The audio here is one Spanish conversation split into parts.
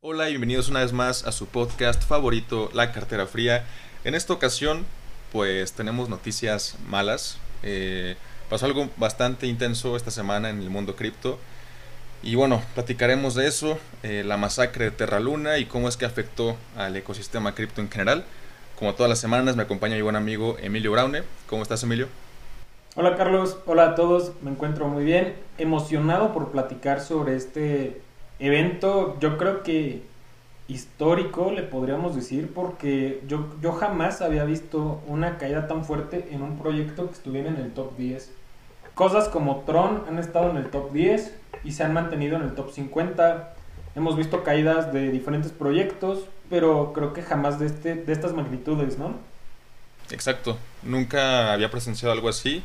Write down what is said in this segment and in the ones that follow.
Hola y bienvenidos una vez más a su podcast favorito, La Cartera Fría. En esta ocasión, pues tenemos noticias malas. Eh, pasó algo bastante intenso esta semana en el mundo cripto. Y bueno, platicaremos de eso, eh, la masacre de Terra Luna y cómo es que afectó al ecosistema cripto en general. Como todas las semanas me acompaña mi buen amigo Emilio Braune. ¿Cómo estás Emilio? Hola Carlos, hola a todos, me encuentro muy bien, emocionado por platicar sobre este evento, yo creo que histórico le podríamos decir, porque yo, yo jamás había visto una caída tan fuerte en un proyecto que estuviera en el top 10. Cosas como Tron han estado en el top 10 y se han mantenido en el top 50. Hemos visto caídas de diferentes proyectos, pero creo que jamás de, este, de estas magnitudes, ¿no? Exacto, nunca había presenciado algo así.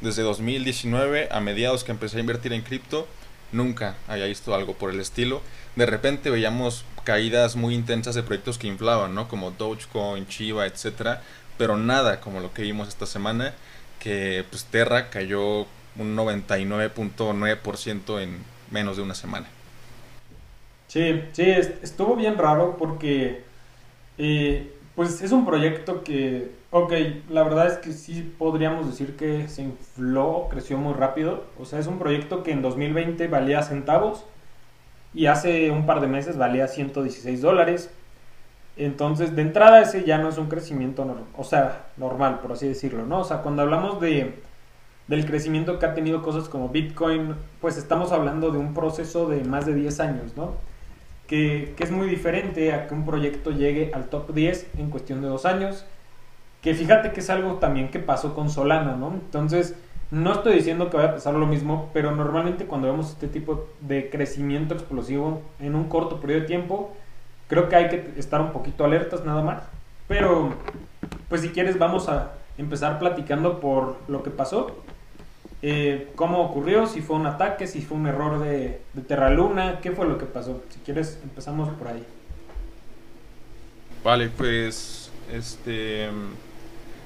Desde 2019, a mediados que empecé a invertir en cripto, nunca había visto algo por el estilo. De repente veíamos caídas muy intensas de proyectos que inflaban, ¿no? Como Dogecoin, Chiva, etcétera, pero nada como lo que vimos esta semana, que pues Terra cayó un 99.9% en menos de una semana. Sí, sí, estuvo bien raro porque eh, pues es un proyecto que, ok, la verdad es que sí podríamos decir que se infló, creció muy rápido. O sea, es un proyecto que en 2020 valía centavos y hace un par de meses valía 116 dólares. Entonces, de entrada ese ya no es un crecimiento, o sea, normal, por así decirlo, ¿no? O sea, cuando hablamos de, del crecimiento que ha tenido cosas como Bitcoin, pues estamos hablando de un proceso de más de 10 años, ¿no? Que, es muy diferente a que un proyecto llegue al top 10 en cuestión de dos años. Que fíjate que es algo también que pasó con Solana, ¿no? Entonces, no estoy diciendo que vaya a pasar lo mismo, pero normalmente cuando vemos este tipo de crecimiento explosivo en un corto periodo de tiempo, creo que hay que estar un poquito alertas nada más. Pero, pues si quieres, vamos a empezar platicando por lo que pasó eh, cómo ocurrió, si fue un ataque, si fue un error de, de Terraluna, qué fue lo que pasó. Si quieres, empezamos por ahí. Vale, pues, este,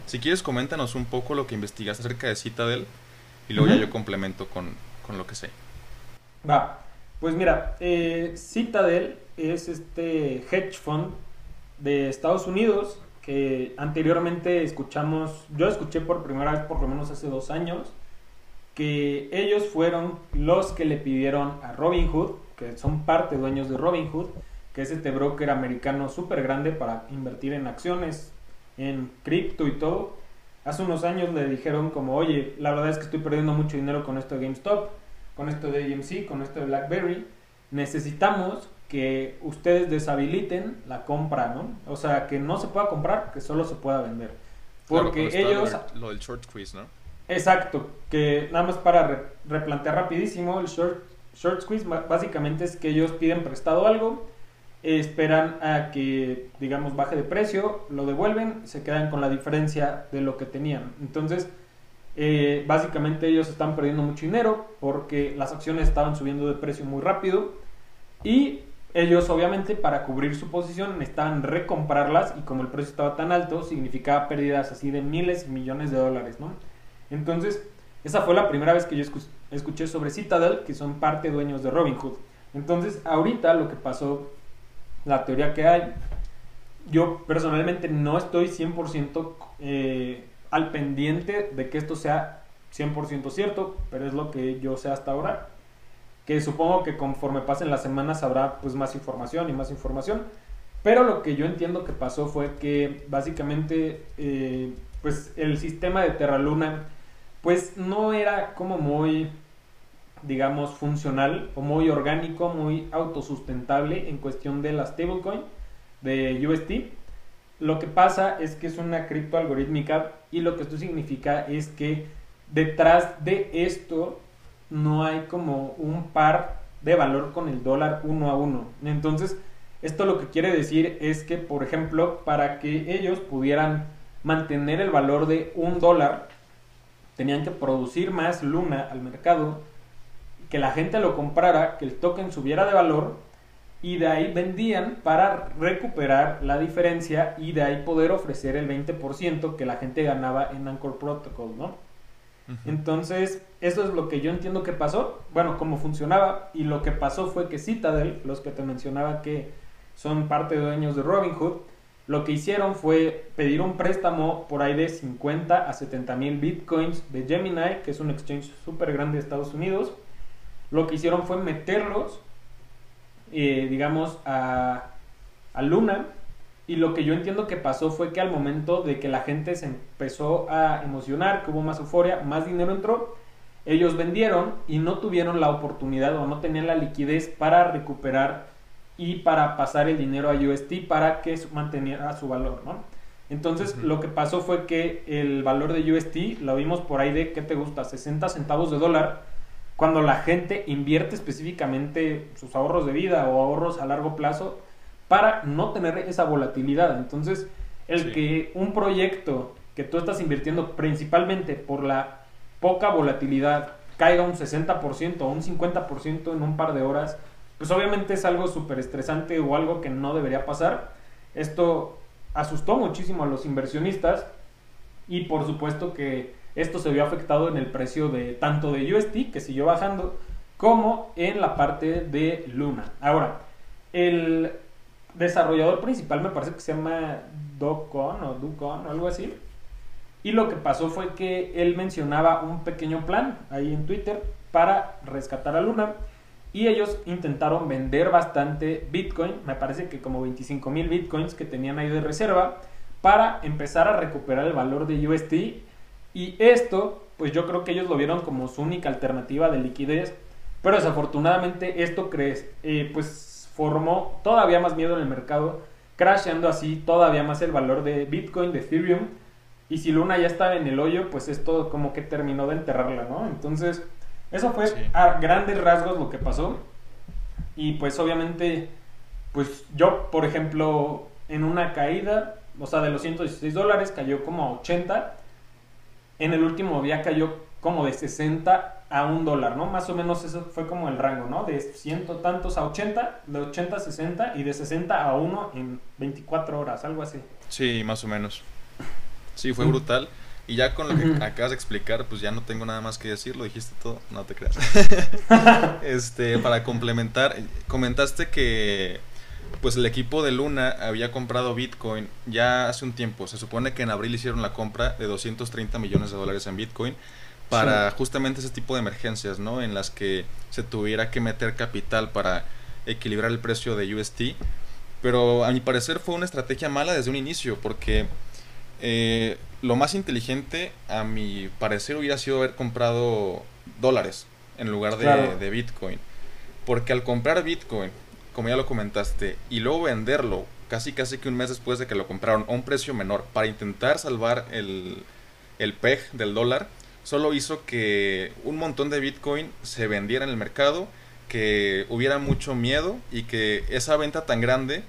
si quieres, coméntanos un poco lo que investigaste acerca de Citadel y luego ya yo complemento con, lo que sé. Va, pues mira, eh, Citadel es este hedge fund de Estados Unidos que anteriormente escuchamos, yo escuché por primera vez por lo menos hace dos años que ellos fueron los que le pidieron a Robinhood, que son parte dueños de Robinhood, que es este broker americano súper grande para invertir en acciones, en cripto y todo. Hace unos años le dijeron como, oye, la verdad es que estoy perdiendo mucho dinero con esto de GameStop, con esto de AMC, con esto de BlackBerry. Necesitamos que ustedes deshabiliten la compra, ¿no? O sea, que no se pueda comprar, que solo se pueda vender. Porque ellos... Lo del short squeeze, ¿no? Exacto, que nada más para replantear rapidísimo, el short, short squeeze básicamente es que ellos piden prestado algo, esperan a que, digamos, baje de precio, lo devuelven, se quedan con la diferencia de lo que tenían. Entonces, eh, básicamente ellos están perdiendo mucho dinero porque las acciones estaban subiendo de precio muy rápido y ellos obviamente para cubrir su posición necesitaban recomprarlas y como el precio estaba tan alto significaba pérdidas así de miles y millones de dólares, ¿no? Entonces, esa fue la primera vez que yo escuché sobre Citadel, que son parte dueños de Robinhood. Entonces, ahorita lo que pasó, la teoría que hay, yo personalmente no estoy 100% eh, al pendiente de que esto sea 100% cierto, pero es lo que yo sé hasta ahora. Que supongo que conforme pasen las semanas habrá pues más información y más información. Pero lo que yo entiendo que pasó fue que básicamente eh, pues el sistema de Terra Luna pues no era como muy, digamos, funcional o muy orgánico, muy autosustentable en cuestión de la stablecoin de UST. Lo que pasa es que es una cripto algorítmica y lo que esto significa es que detrás de esto no hay como un par de valor con el dólar uno a uno. Entonces, esto lo que quiere decir es que, por ejemplo, para que ellos pudieran mantener el valor de un dólar, tenían que producir más luna al mercado, que la gente lo comprara, que el token subiera de valor y de ahí vendían para recuperar la diferencia y de ahí poder ofrecer el 20% que la gente ganaba en Anchor Protocol, ¿no? Entonces, eso es lo que yo entiendo que pasó, bueno, cómo funcionaba, y lo que pasó fue que Citadel, los que te mencionaba que son parte de dueños de Robinhood, lo que hicieron fue pedir un préstamo por ahí de 50 a 70 mil bitcoins de Gemini, que es un exchange súper grande de Estados Unidos. Lo que hicieron fue meterlos, eh, digamos, a, a Luna. Y lo que yo entiendo que pasó fue que al momento de que la gente se empezó a emocionar, que hubo más euforia, más dinero entró, ellos vendieron y no tuvieron la oportunidad o no tenían la liquidez para recuperar y para pasar el dinero a UST para que manteniera su valor, ¿no? Entonces lo que pasó fue que el valor de UST lo vimos por ahí de, ¿qué te gusta? 60 centavos de dólar, cuando la gente invierte específicamente sus ahorros de vida o ahorros a largo plazo para no tener esa volatilidad. Entonces, el que un proyecto que tú estás invirtiendo principalmente por la poca volatilidad caiga un 60% o un 50% en un par de horas, pues obviamente es algo súper estresante o algo que no debería pasar. Esto asustó muchísimo a los inversionistas y por supuesto que esto se vio afectado en el precio de tanto de UST, que siguió bajando, como en la parte de Luna. Ahora, el desarrollador principal me parece que se llama Docon o Ducon o algo así. Y lo que pasó fue que él mencionaba un pequeño plan ahí en Twitter para rescatar a Luna y ellos intentaron vender bastante Bitcoin, me parece que como 25 mil Bitcoins que tenían ahí de reserva, para empezar a recuperar el valor de UST. Y esto, pues yo creo que ellos lo vieron como su única alternativa de liquidez, pero desafortunadamente esto crees, eh, pues formó todavía más miedo en el mercado, crasheando así todavía más el valor de Bitcoin, de Ethereum. Y si Luna ya estaba en el hoyo, pues esto como que terminó de enterrarla, ¿no? Entonces eso fue a grandes rasgos lo que pasó. Y pues obviamente, pues yo, por ejemplo, en una caída, o sea, de los 116 dólares cayó como a 80. En el último día cayó como de 60 a 1 dólar, ¿no? Más o menos eso fue como el rango, ¿no? De ciento tantos a 80, de 80 a 60 y de 60 a 1 en 24 horas, algo así. Sí, más o menos. Sí, fue brutal. Y ya con lo que acabas de explicar, pues ya no tengo nada más que decir, lo dijiste todo, no te creas. este, para complementar, comentaste que pues el equipo de Luna había comprado Bitcoin ya hace un tiempo. Se supone que en abril hicieron la compra de 230 millones de dólares en Bitcoin para justamente ese tipo de emergencias, ¿no? En las que se tuviera que meter capital para equilibrar el precio de UST. Pero a mi parecer fue una estrategia mala desde un inicio, porque eh, lo más inteligente, a mi parecer, hubiera sido haber comprado dólares en lugar de, Bitcoin. Porque al comprar Bitcoin, como ya lo comentaste, y luego venderlo casi casi que un mes después de que lo compraron a un precio menor para intentar salvar el, el PEG del dólar, solo hizo que un montón de Bitcoin se vendiera en el mercado, que hubiera mucho miedo y que esa venta tan grande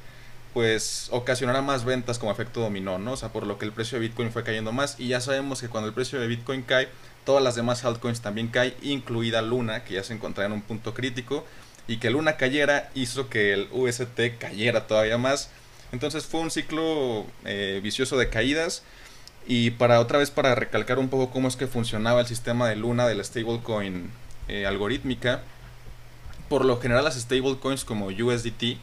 pues ocasionará más ventas como efecto dominó, ¿no? O sea, por lo que el precio de Bitcoin fue cayendo más y ya sabemos que cuando el precio de Bitcoin cae, todas las demás altcoins también caen, incluida Luna, que ya se encontraba en un punto crítico, y que Luna cayera hizo que el UST cayera todavía más. Entonces fue un ciclo eh, vicioso de caídas. Y para otra vez, para recalcar un poco cómo es que funcionaba el sistema de Luna de la stablecoin eh, algorítmica, por lo general las stablecoins como USDT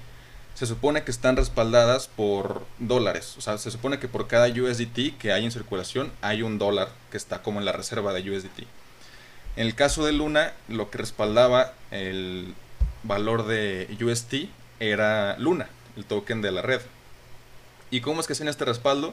se supone que están respaldadas por dólares. O sea, se supone que por cada USDT que hay en circulación hay un dólar que está como en la reserva de USDT. En el caso de Luna, lo que respaldaba el valor de UST era Luna, el token de la red. ¿Y cómo es que hacen este respaldo?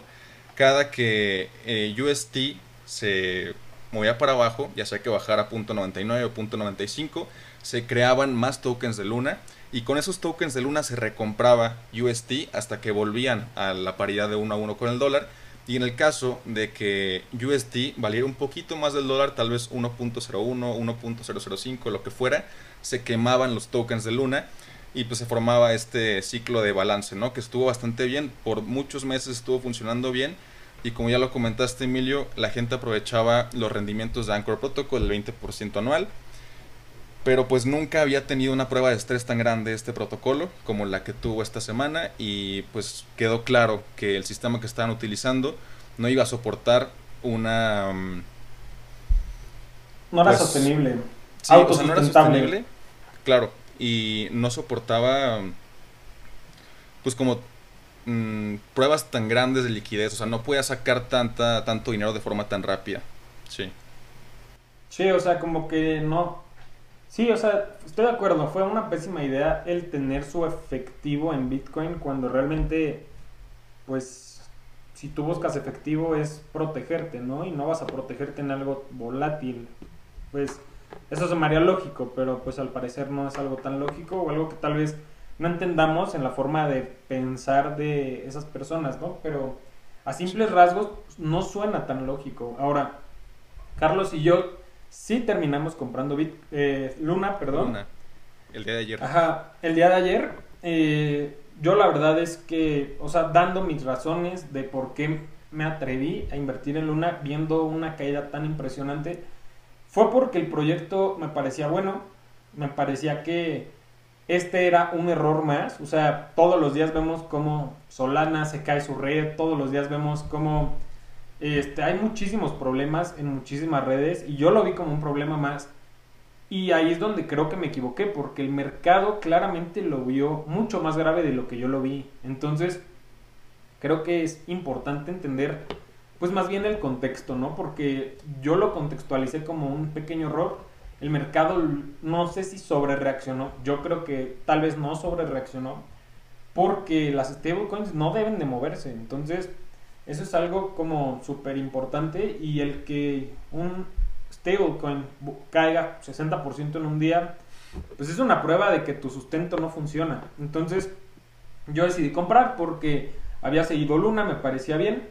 Cada que eh, UST se movía para abajo, ya sea que bajara a .99 o .95, se creaban más tokens de Luna y con esos tokens de Luna se recompraba UST hasta que volvían a la paridad de 1 a 1 con el dólar. Y en el caso de que UST valiera un poquito más del dólar, tal vez 1.01, 1.005, lo que fuera, se quemaban los tokens de Luna y pues se formaba este ciclo de balance, ¿no? Que estuvo bastante bien, por muchos meses estuvo funcionando bien y como ya lo comentaste Emilio, la gente aprovechaba los rendimientos de Anchor Protocol, el 20% anual, pero pues nunca había tenido una prueba de estrés tan grande este protocolo como la que tuvo esta semana y pues quedó claro que el sistema que estaban utilizando no iba a soportar una mm, no era pues, sostenible. Sí, o sea, no era sostenible. Claro, y no soportaba pues como mm, pruebas tan grandes de liquidez, o sea, no podía sacar tanta tanto dinero de forma tan rápida. Sí. Sí, o sea, como que no Sí, o sea, estoy de acuerdo, fue una pésima idea el tener su efectivo en Bitcoin cuando realmente pues si tú buscas efectivo es protegerte, ¿no? Y no vas a protegerte en algo volátil. Pues eso se me haría lógico, pero pues al parecer no es algo tan lógico o algo que tal vez no entendamos en la forma de pensar de esas personas, ¿no? Pero a simples rasgos no suena tan lógico. Ahora, Carlos y yo sí terminamos comprando Bit, eh, Luna, perdón. Luna. El día de ayer. Ajá, el día de ayer. Eh, yo la verdad es que, o sea, dando mis razones de por qué me atreví a invertir en Luna viendo una caída tan impresionante, fue porque el proyecto me parecía bueno, me parecía que este era un error más, o sea, todos los días vemos cómo Solana se cae su red, todos los días vemos cómo este, hay muchísimos problemas en muchísimas redes y yo lo vi como un problema más. Y ahí es donde creo que me equivoqué, porque el mercado claramente lo vio mucho más grave de lo que yo lo vi. Entonces, creo que es importante entender, pues más bien el contexto, ¿no? Porque yo lo contextualicé como un pequeño error. El mercado no sé si sobre reaccionó. Yo creo que tal vez no sobre reaccionó. Porque las stablecoins no deben de moverse. Entonces, eso es algo como súper importante. Y el que un stablecoin caiga 60% en un día, pues es una prueba de que tu sustento no funciona. Entonces, yo decidí comprar porque había seguido Luna, me parecía bien.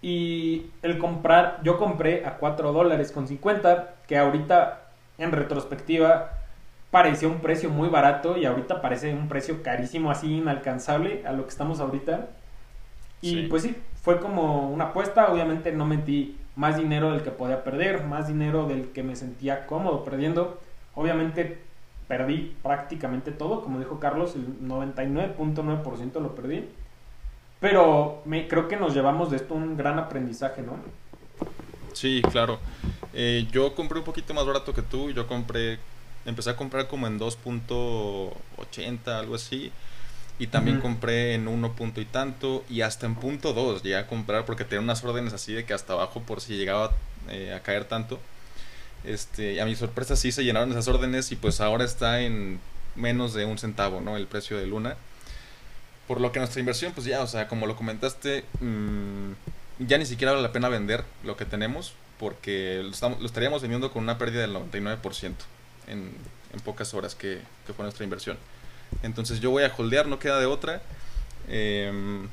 Y el comprar, yo compré a 4 dólares con 50, que ahorita en retrospectiva parecía un precio muy barato y ahorita parece un precio carísimo, así inalcanzable a lo que estamos ahorita. Y pues sí, fue como una apuesta, obviamente no metí más dinero del que podía perder, más dinero del que me sentía cómodo perdiendo. Obviamente perdí prácticamente todo, como dijo Carlos, el 99.9% lo perdí. Pero me, creo que nos llevamos de esto un gran aprendizaje, ¿no? Sí, claro. Eh, yo compré un poquito más barato que tú, yo compré, empecé a comprar como en 2.80, algo así. Y también compré en uno punto y tanto y hasta en punto 2 llegué a comprar porque tenía unas órdenes así de que hasta abajo por si llegaba eh, a caer tanto. Este, a mi sorpresa sí se llenaron esas órdenes y pues ahora está en menos de un centavo, ¿no? El precio de Luna. Por lo que nuestra inversión, pues ya, o sea, como lo comentaste, mm, ya ni siquiera vale la pena vender lo que tenemos porque lo, estaríamos vendiendo con una pérdida del 99% en, en pocas horas que, que fue nuestra inversión. Entonces yo voy a holdear, no queda de otra. Em,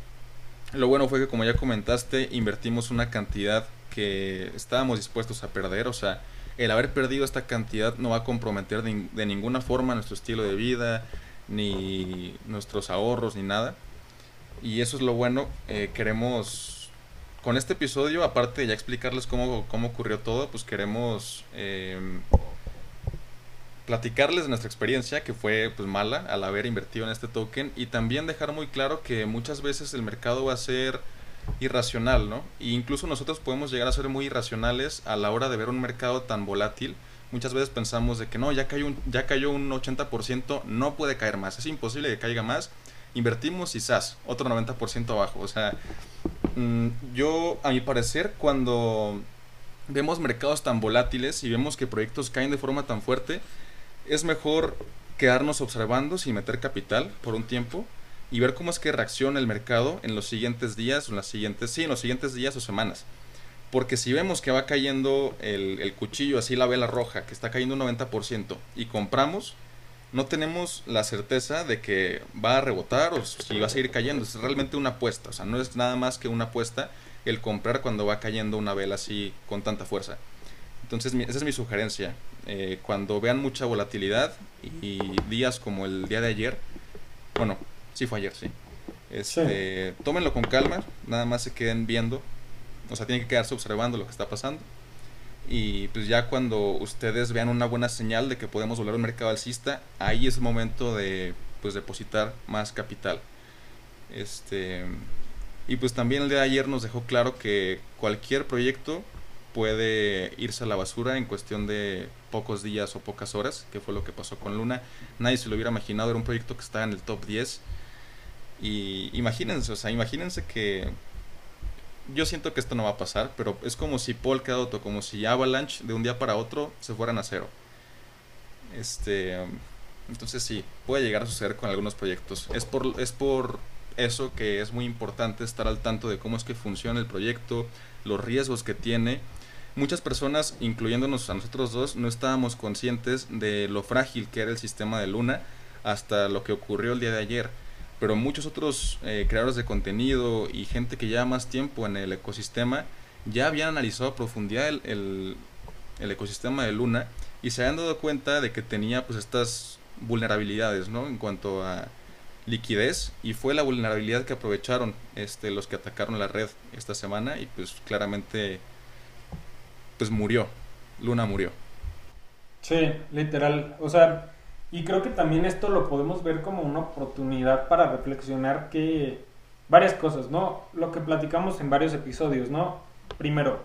lo bueno fue que como ya comentaste, invertimos una cantidad que estábamos dispuestos a perder. O sea, el haber perdido esta cantidad no va a comprometer de, ninguna forma nuestro estilo de vida, ni nuestros ahorros, ni nada. Y eso es lo bueno. Eh, queremos, con este episodio, aparte de ya explicarles cómo, cómo ocurrió todo, pues queremos... Em, platicarles de nuestra experiencia que fue pues mala al haber invertido en este token y también dejar muy claro que muchas veces el mercado va a ser irracional, ¿no? E incluso nosotros podemos llegar a ser muy irracionales a la hora de ver un mercado tan volátil. Muchas veces pensamos de que no, ya cayó un, ya cayó un 80%, no puede caer más, es imposible que caiga más. Invertimos y ¡zas! Otro 90% abajo. O sea, yo, a mi parecer, cuando vemos mercados tan volátiles y vemos que proyectos caen de forma tan fuerte, es mejor quedarnos observando sin meter capital por un tiempo y ver cómo es que reacciona el mercado en los siguientes días en las siguientes, sí, en los siguientes días o semanas. Porque si vemos que va cayendo el, cuchillo, así la vela roja, que está cayendo un 90% y compramos, no tenemos la certeza de que va a rebotar o si va a seguir cayendo. Es realmente una apuesta, o sea, no es nada más que una apuesta el comprar cuando va cayendo una vela así con tanta fuerza. Entonces, esa es mi sugerencia. Eh, cuando vean mucha volatilidad y días como el día de ayer, bueno, sí fue ayer, sí. Este, Tómenlo con calma, nada más se queden viendo, o sea, tienen que quedarse observando lo que está pasando. Y pues ya cuando ustedes vean una buena señal de que podemos volver al mercado alcista, ahí es el momento de pues depositar más capital. Este y pues también el día de ayer nos dejó claro que cualquier proyecto puede irse a la basura en cuestión de pocos días o pocas horas, que fue lo que pasó con Luna. Nadie se lo hubiera imaginado, era un proyecto que estaba en el top 10. Y imagínense, o sea, imagínense que yo siento que esto no va a pasar, pero es como si Polkadot o como si Avalanche de un día para otro se fueran a cero. Este, entonces sí, puede llegar a suceder con algunos proyectos. Es por, es por eso que es muy importante estar al tanto de cómo es que funciona el proyecto, los riesgos que tiene. Muchas personas, incluyéndonos a nosotros dos, no estábamos conscientes de lo frágil que era el sistema de Luna hasta lo que ocurrió el día de ayer pero muchos otros eh, creadores de contenido y gente que lleva más tiempo en el ecosistema ya habían analizado a profundidad el, el, ecosistema de Luna y se habían dado cuenta de que tenía pues estas vulnerabilidades ¿no? en cuanto a liquidez y fue la vulnerabilidad que aprovecharon este, los que atacaron la red esta semana y pues claramente pues murió, Luna murió. Sí, literal, o sea, y creo que también esto lo podemos ver como una oportunidad para reflexionar que varias cosas, ¿no? Lo que platicamos en varios episodios, ¿no? Primero,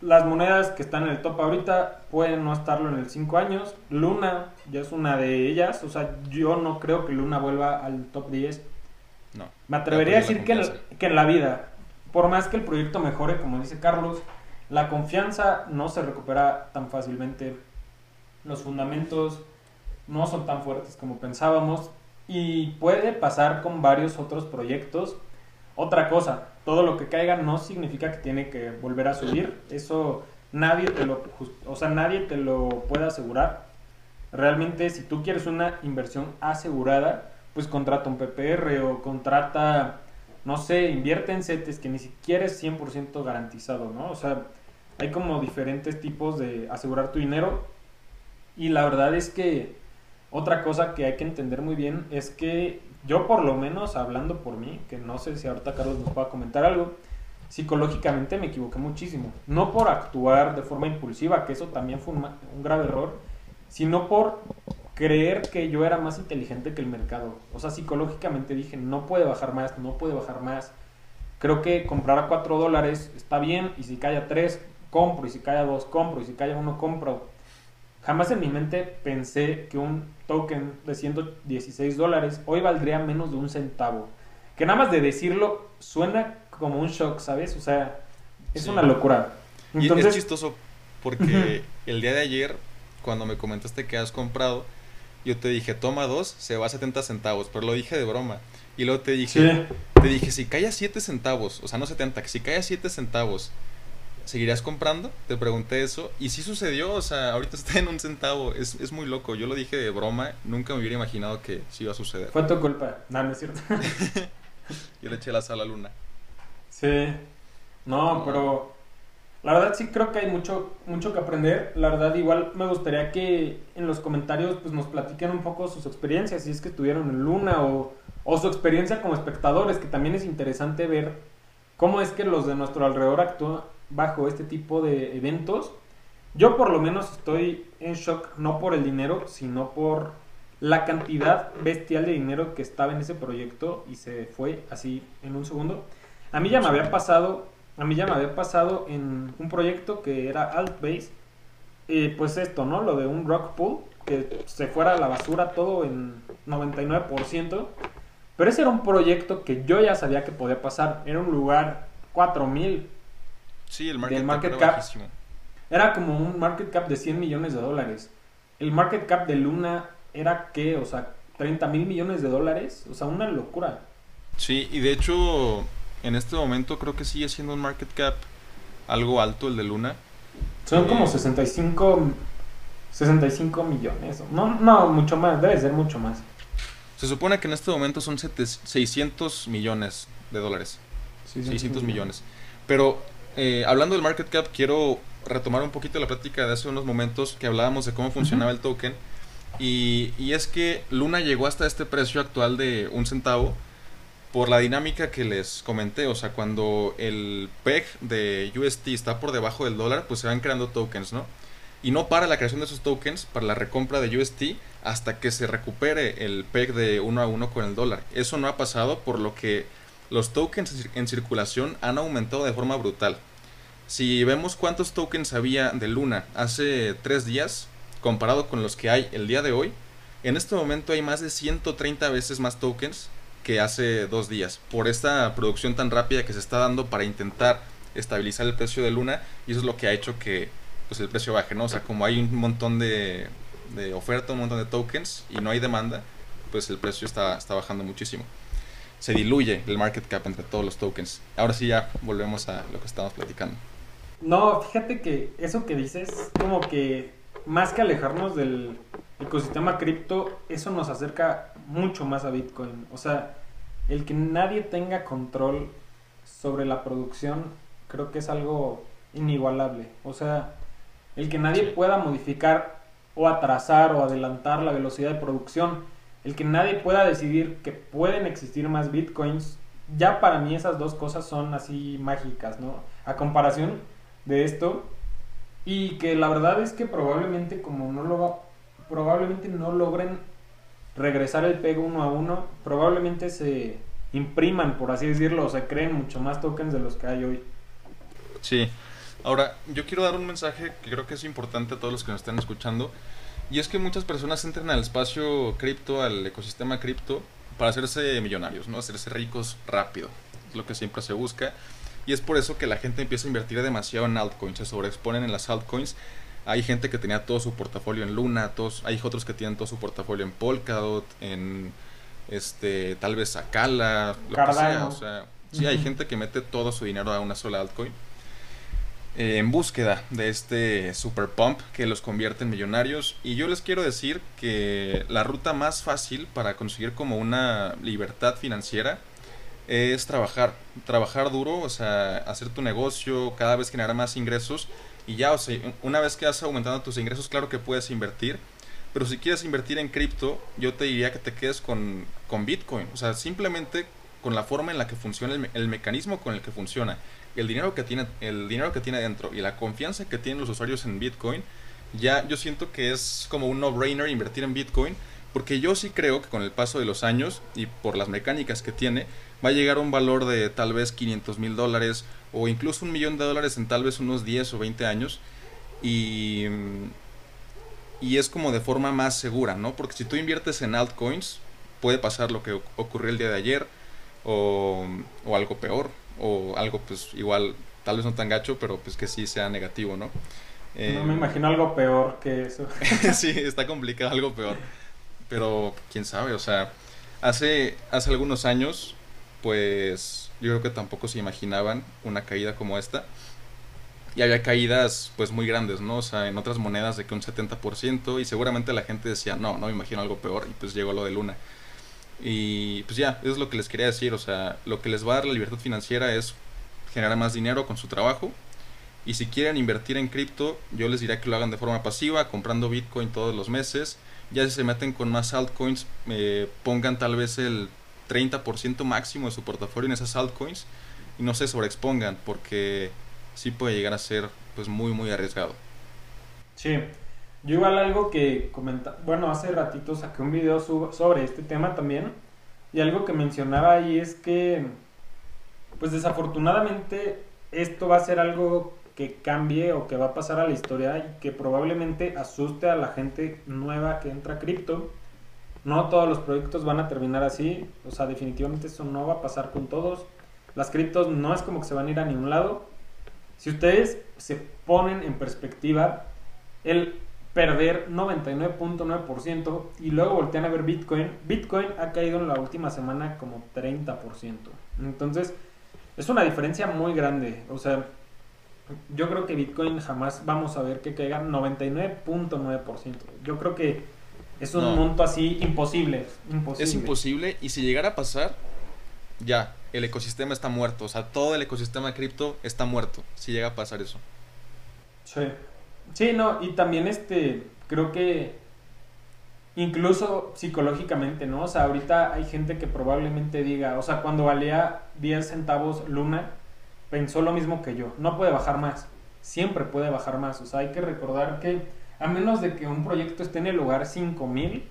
las monedas que están en el top ahorita pueden no estarlo en el 5 años. Luna ya es una de ellas, o sea, yo no creo que Luna vuelva al top 10. No. Me atrevería a decir que que en la vida, por más que el proyecto mejore, como dice Carlos, la confianza no se recupera tan fácilmente. Los fundamentos no son tan fuertes como pensábamos y puede pasar con varios otros proyectos. Otra cosa, todo lo que caiga no significa que tiene que volver a subir, eso nadie te lo, o sea, nadie te lo puede asegurar. Realmente si tú quieres una inversión asegurada, pues contrata un PPR o contrata, no sé, invierte en CETES que ni siquiera es 100% garantizado, ¿no? O sea, hay como diferentes tipos de asegurar tu dinero y la verdad es que otra cosa que hay que entender muy bien es que yo por lo menos, hablando por mí, que no sé si ahorita Carlos nos pueda comentar algo, psicológicamente me equivoqué muchísimo. No por actuar de forma impulsiva, que eso también fue un, grave error, sino por creer que yo era más inteligente que el mercado. O sea, psicológicamente dije, no puede bajar más, no puede bajar más. Creo que comprar a 4 dólares está bien, y si cae a 3, compro, y si cae a 2, compro, y si cae a 1, compro. Jamás en mi mente pensé que un token de 116 dólares hoy valdría menos de un centavo. Que nada más de decirlo suena como un shock, ¿sabes? O sea, es una locura. Entonces... Y es chistoso porque el día de ayer, cuando me comentaste que has comprado, yo te dije, toma dos, se va a 70 centavos, pero lo dije de broma. Y luego te dije, te dije, si cae a 7 centavos, o sea, no 70, que si cae a 7 centavos ¿seguirías comprando? Te pregunté eso. Y sí sucedió, o sea, ahorita está en un centavo. Es, es muy loco. Yo lo dije de broma. Nunca me hubiera imaginado que sí iba a suceder. Fue tu culpa. No, no es cierto. Yo le eché la sal a Luna. Sí. No, pero la verdad sí creo que hay mucho, mucho que aprender. La verdad igual me gustaría que en los comentarios pues nos platiquen un poco sus experiencias, si es que estuvieron en Luna o, o su experiencia como espectadores, que también es interesante ver cómo es que los de nuestro alrededor actúan, bajo este tipo de eventos. Yo por lo menos estoy en shock no por el dinero, sino por la cantidad bestial de dinero que estaba en ese proyecto y se fue así en un segundo. A mí ya me había pasado, a mí ya me había pasado en un proyecto que era Altbase, eh, pues esto, ¿no? Lo de un rock pool, que se fuera a la basura todo en 99%. Pero ese era un proyecto que yo ya sabía que podía pasar. Era un lugar 4000 Sí, el market, cap, era como un market cap de 100 millones de dólares. El market cap de Luna era qué, o sea, 30 mil millones de dólares, o sea, una locura. Sí, y de hecho, en este momento creo que sigue siendo un market cap algo alto el de Luna. Son como 65, eh, 65 millones. No, no, mucho más, debe ser mucho más. Se supone que en este momento son 600 millones de dólares. 600, millones. Pero eh, hablando del market cap, quiero retomar un poquito la práctica de hace unos momentos que hablábamos de cómo funcionaba el token. Y, y, es que Luna llegó hasta este precio actual de un centavo por la dinámica que les comenté. O sea, cuando el PEG de UST está por debajo del dólar, pues se van creando tokens, ¿no? Y no para la creación de esos tokens, para la recompra de UST, hasta que se recupere el PEG de uno a uno con el dólar. Eso no ha pasado, por lo que los tokens en circulación han aumentado de forma brutal. Si vemos cuántos tokens había de Luna hace tres días, comparado con los que hay el día de hoy, en este momento hay más de 130 veces más tokens que hace dos días, por esta producción tan rápida que se está dando para intentar estabilizar el precio de Luna, y eso es lo que ha hecho que pues, el precio baje, ¿no? O sea, como hay un montón de, de oferta, un montón de tokens y no hay demanda, pues el precio está, está bajando muchísimo. Se diluye el market cap entre todos los tokens. Ahora sí ya volvemos a lo que estábamos platicando. No, fíjate que eso que dices, como que más que alejarnos del ecosistema cripto, eso nos acerca mucho más a Bitcoin. O sea, el que nadie tenga control sobre la producción, creo que es algo inigualable. O sea, el que nadie pueda modificar o atrasar o adelantar la velocidad de producción, el que nadie pueda decidir que pueden existir más bitcoins, ya para mí esas dos cosas son así mágicas, ¿no? A comparación de esto, y que la verdad es que probablemente como no lo probablemente no logren regresar el PEG uno a uno, probablemente se impriman, por así decirlo, o se creen mucho más tokens de los que hay hoy. Sí. Ahora, yo quiero dar un mensaje que creo que es importante a todos los que nos están escuchando. Y es que muchas personas entran al espacio cripto, al ecosistema cripto, para hacerse millonarios, ¿no? Hacerse ricos rápido. Es lo que siempre se busca. Y es por eso que la gente empieza a invertir demasiado en altcoins, se sobreexponen en las altcoins. Hay gente que tenía todo su portafolio en Luna, todos, hay otros que tienen todo su portafolio en Polkadot, en este, tal vez Acala, lo que sea. O sea, sí, hay gente que mete todo su dinero a una sola altcoin eh, en búsqueda de este super pump que los convierte en millonarios. Y yo les quiero decir que la ruta más fácil para conseguir como una libertad financiera es trabajar, trabajar duro, o sea, hacer tu negocio, cada vez generar más ingresos. Y ya, o sea, una vez que has aumentado tus ingresos, claro que puedes invertir, pero si quieres invertir en cripto, yo te diría que te quedes con, con Bitcoin, o sea, simplemente con la forma en la que funciona el, el mecanismo con el que funciona. El dinero que tiene, el dinero que tiene dentro y la confianza que tienen los usuarios en Bitcoin, ya yo siento que es como un no-brainer invertir en Bitcoin, porque yo sí creo que con el paso de los años y por las mecánicas que tiene, va a llegar a un valor de tal vez 500 mil dólares o incluso un millón de dólares en tal vez unos 10 o 20 años. Y, y es como de forma más segura, ¿no? Porque si tú inviertes en altcoins, puede pasar lo que ocurrió el día de ayer o, o algo peor o algo pues igual, tal vez no tan gacho, pero pues que sí sea negativo, ¿no? no me eh, imagino algo peor que eso. sí, está complicado algo peor. Pero quién sabe, o sea, hace, hace algunos años, pues yo creo que tampoco se imaginaban una caída como esta. Y había caídas pues muy grandes, ¿no? O sea, en otras monedas de que un 70% y seguramente la gente decía, no, no me imagino algo peor y pues llegó lo de Luna. Y pues ya, eso es lo que les quería decir. O sea, lo que les va a dar la libertad financiera es generar más dinero con su trabajo. Y si quieren invertir en cripto, yo les diría que lo hagan de forma pasiva, comprando Bitcoin todos los meses. Ya si se meten con más altcoins, pongan tal vez el 30% máximo de su portafolio en esas altcoins y no se sobreexpongan porque sí puede llegar a ser pues muy muy arriesgado. Sí, yo igual algo que comenta, bueno, hace ratito saqué un video sobre este tema también y algo que mencionaba ahí es que pues desafortunadamente esto va a ser algo que cambie o que va a pasar a la historia y que probablemente asuste a la gente nueva que entra a cripto. No todos los proyectos van a terminar así, o sea, definitivamente eso no va a pasar con todos. Las criptos no es como que se van a ir a ningún lado. Si ustedes se ponen en perspectiva, el perder 99.9% y luego voltean a ver Bitcoin. Bitcoin ha caído en la última semana como 30%. Entonces, es una diferencia muy grande. O sea, yo creo que Bitcoin jamás vamos a ver que caiga 99.9%. Yo creo que es un monto así imposible, imposible. Es imposible y si llegara a pasar, ya, el ecosistema está muerto. O sea, todo el ecosistema cripto está muerto si llega a pasar eso. Sí. Sí, no, y también este, creo que incluso psicológicamente, ¿no? O sea, ahorita hay gente que probablemente diga, o sea, cuando valía 10 centavos Luna, pensó lo mismo que yo, no puede bajar más, siempre puede bajar más, o sea, hay que recordar que a menos de que un proyecto esté en el lugar 5000,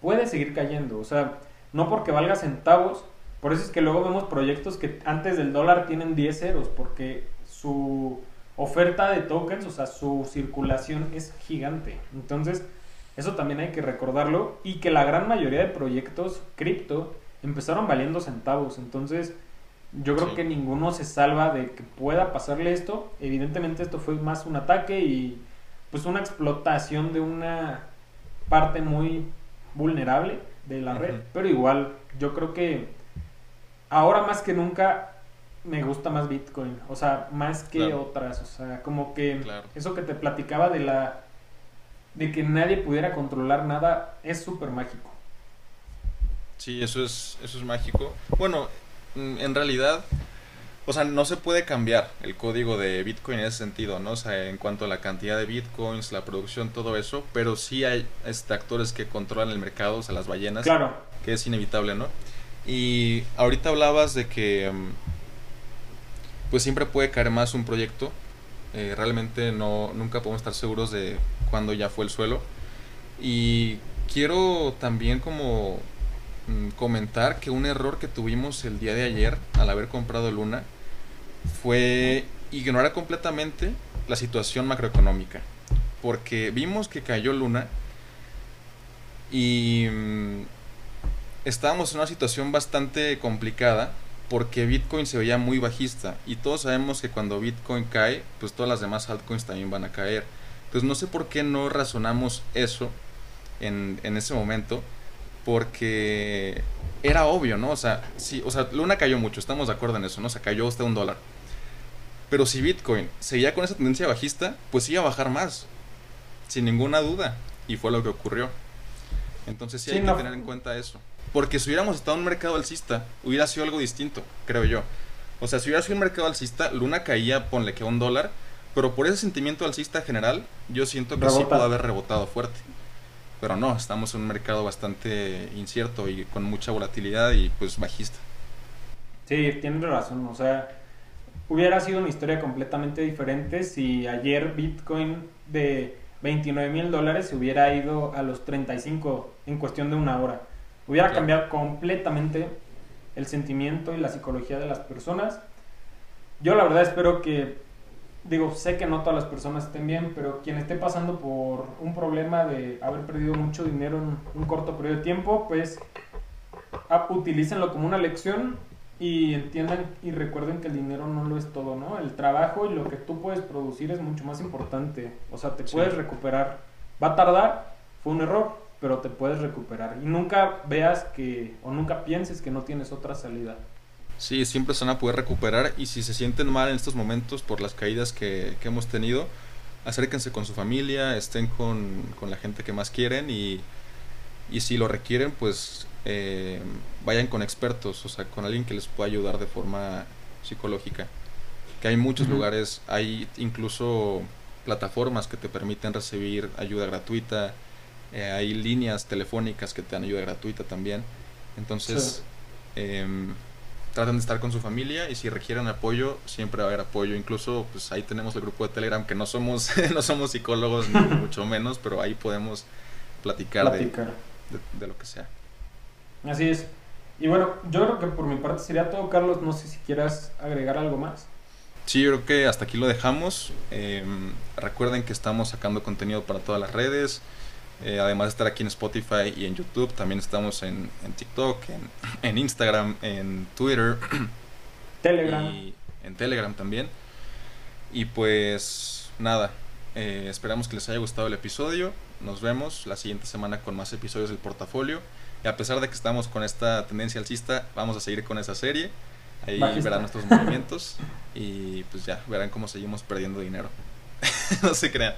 puede seguir cayendo, o sea, no porque valga centavos, por eso es que luego vemos proyectos que antes del dólar tienen 10 ceros, porque su oferta de tokens, o sea, su circulación es gigante. Entonces, eso también hay que recordarlo y que la gran mayoría de proyectos cripto empezaron valiendo centavos. Entonces, yo creo que ninguno se salva de que pueda pasarle esto. Evidentemente esto fue más un ataque y pues una explotación de una parte muy vulnerable de la red. Pero igual, yo creo que ahora más que nunca me gusta más Bitcoin. O sea, más que otras. O sea, como que eso que te platicaba de la de que nadie pudiera controlar nada es súper mágico. Sí, eso es, eso es mágico. Bueno, en realidad, o sea, no se puede cambiar el código de Bitcoin en ese sentido, ¿no? O sea, en cuanto a la cantidad de Bitcoins, la producción, todo eso, pero sí hay este, actores que controlan el mercado, o sea, las ballenas. Claro. Que es inevitable, ¿no? Y ahorita hablabas de que, mm, pues siempre puede caer más un proyecto. Eh, realmente no, nunca podemos estar seguros de cuando ya fue el suelo. Y quiero también como mm, comentar que un error que tuvimos el día de ayer al haber comprado Luna fue ignorar completamente la situación macroeconómica. Porque vimos que cayó Luna y mm, estábamos en una situación bastante complicada porque Bitcoin se veía muy bajista y todos sabemos que cuando Bitcoin cae, pues todas las demás altcoins también van a caer. Entonces no sé por qué no razonamos eso en, ese momento, porque era obvio, ¿no? O sea, sí, o sea, Luna cayó mucho, estamos de acuerdo en eso, ¿no? O sea, cayó hasta un dólar. Pero si Bitcoin seguía con esa tendencia bajista, pues iba a bajar más, sin ninguna duda. Y fue lo que ocurrió. Entonces sí, hay que tener en cuenta eso. Porque si hubiéramos estado en un mercado alcista, hubiera sido algo distinto, creo yo. O sea, si hubiera sido un mercado alcista, Luna caía, ponle que a un dólar, pero por ese sentimiento alcista general, yo siento que sí pudo haber rebotado fuerte. Pero no, estamos en un mercado bastante incierto y con mucha volatilidad y pues bajista. Sí, tienes razón. O sea, hubiera sido una historia completamente diferente si ayer Bitcoin de 29 mil dólares se hubiera ido a los 35 en cuestión de una hora. Hubiera cambiado completamente el sentimiento y la psicología de las personas. Yo la verdad espero que digo, sé que no todas las personas estén bien, pero quien esté pasando por un problema de haber perdido mucho dinero en un corto periodo de tiempo, pues utilícenlo como una lección y entiendan y recuerden que el dinero no lo es todo, ¿no? El trabajo y lo que tú puedes producir es mucho más importante. O sea, te puedes recuperar. Va a tardar, fue un error, pero te puedes recuperar. Y nunca veas que, o nunca pienses que no tienes otra salida. Sí, siempre se van a poder recuperar y si se sienten mal en estos momentos por las caídas que, hemos tenido, acérquense con su familia, estén con, la gente que más quieren y, si lo requieren, pues eh, vayan con expertos, o sea, con alguien que les pueda ayudar de forma psicológica. Que hay muchos lugares, hay incluso plataformas que te permiten recibir ayuda gratuita, eh, hay líneas telefónicas que te dan ayuda gratuita también. Entonces, em, traten de estar con su familia y si requieren apoyo, siempre va a haber apoyo. Incluso, pues ahí tenemos el grupo de Telegram que no somos, no somos psicólogos ni mucho menos, pero ahí podemos platicar, De, lo que sea. Así es. Y bueno, yo creo que por mi parte sería todo, Carlos. No sé si quieras agregar algo más. Sí, yo creo que hasta aquí lo dejamos. Em, recuerden que estamos sacando contenido para todas las redes. Eh, además de estar aquí en Spotify y en YouTube, también estamos en, TikTok, en, Instagram, en Twitter. Telegram. Y en Telegram también. Y pues nada, eh, esperamos que les haya gustado el episodio. Nos vemos la siguiente semana con más episodios del portafolio. Y a pesar de que estamos con esta tendencia alcista, vamos a seguir con esa serie. Ahí verán nuestros movimientos y pues ya verán cómo seguimos perdiendo dinero. no se crean.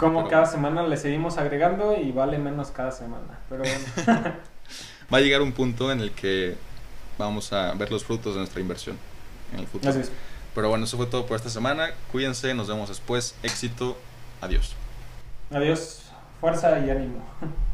Como cada semana le seguimos agregando y vale menos cada semana. Pero bueno. Va a llegar un punto en el que vamos a ver los frutos de nuestra inversión en el futuro. Pero bueno, eso fue todo por esta semana. Cuídense, nos vemos después. Éxito. Adiós. Adiós. Fuerza y ánimo.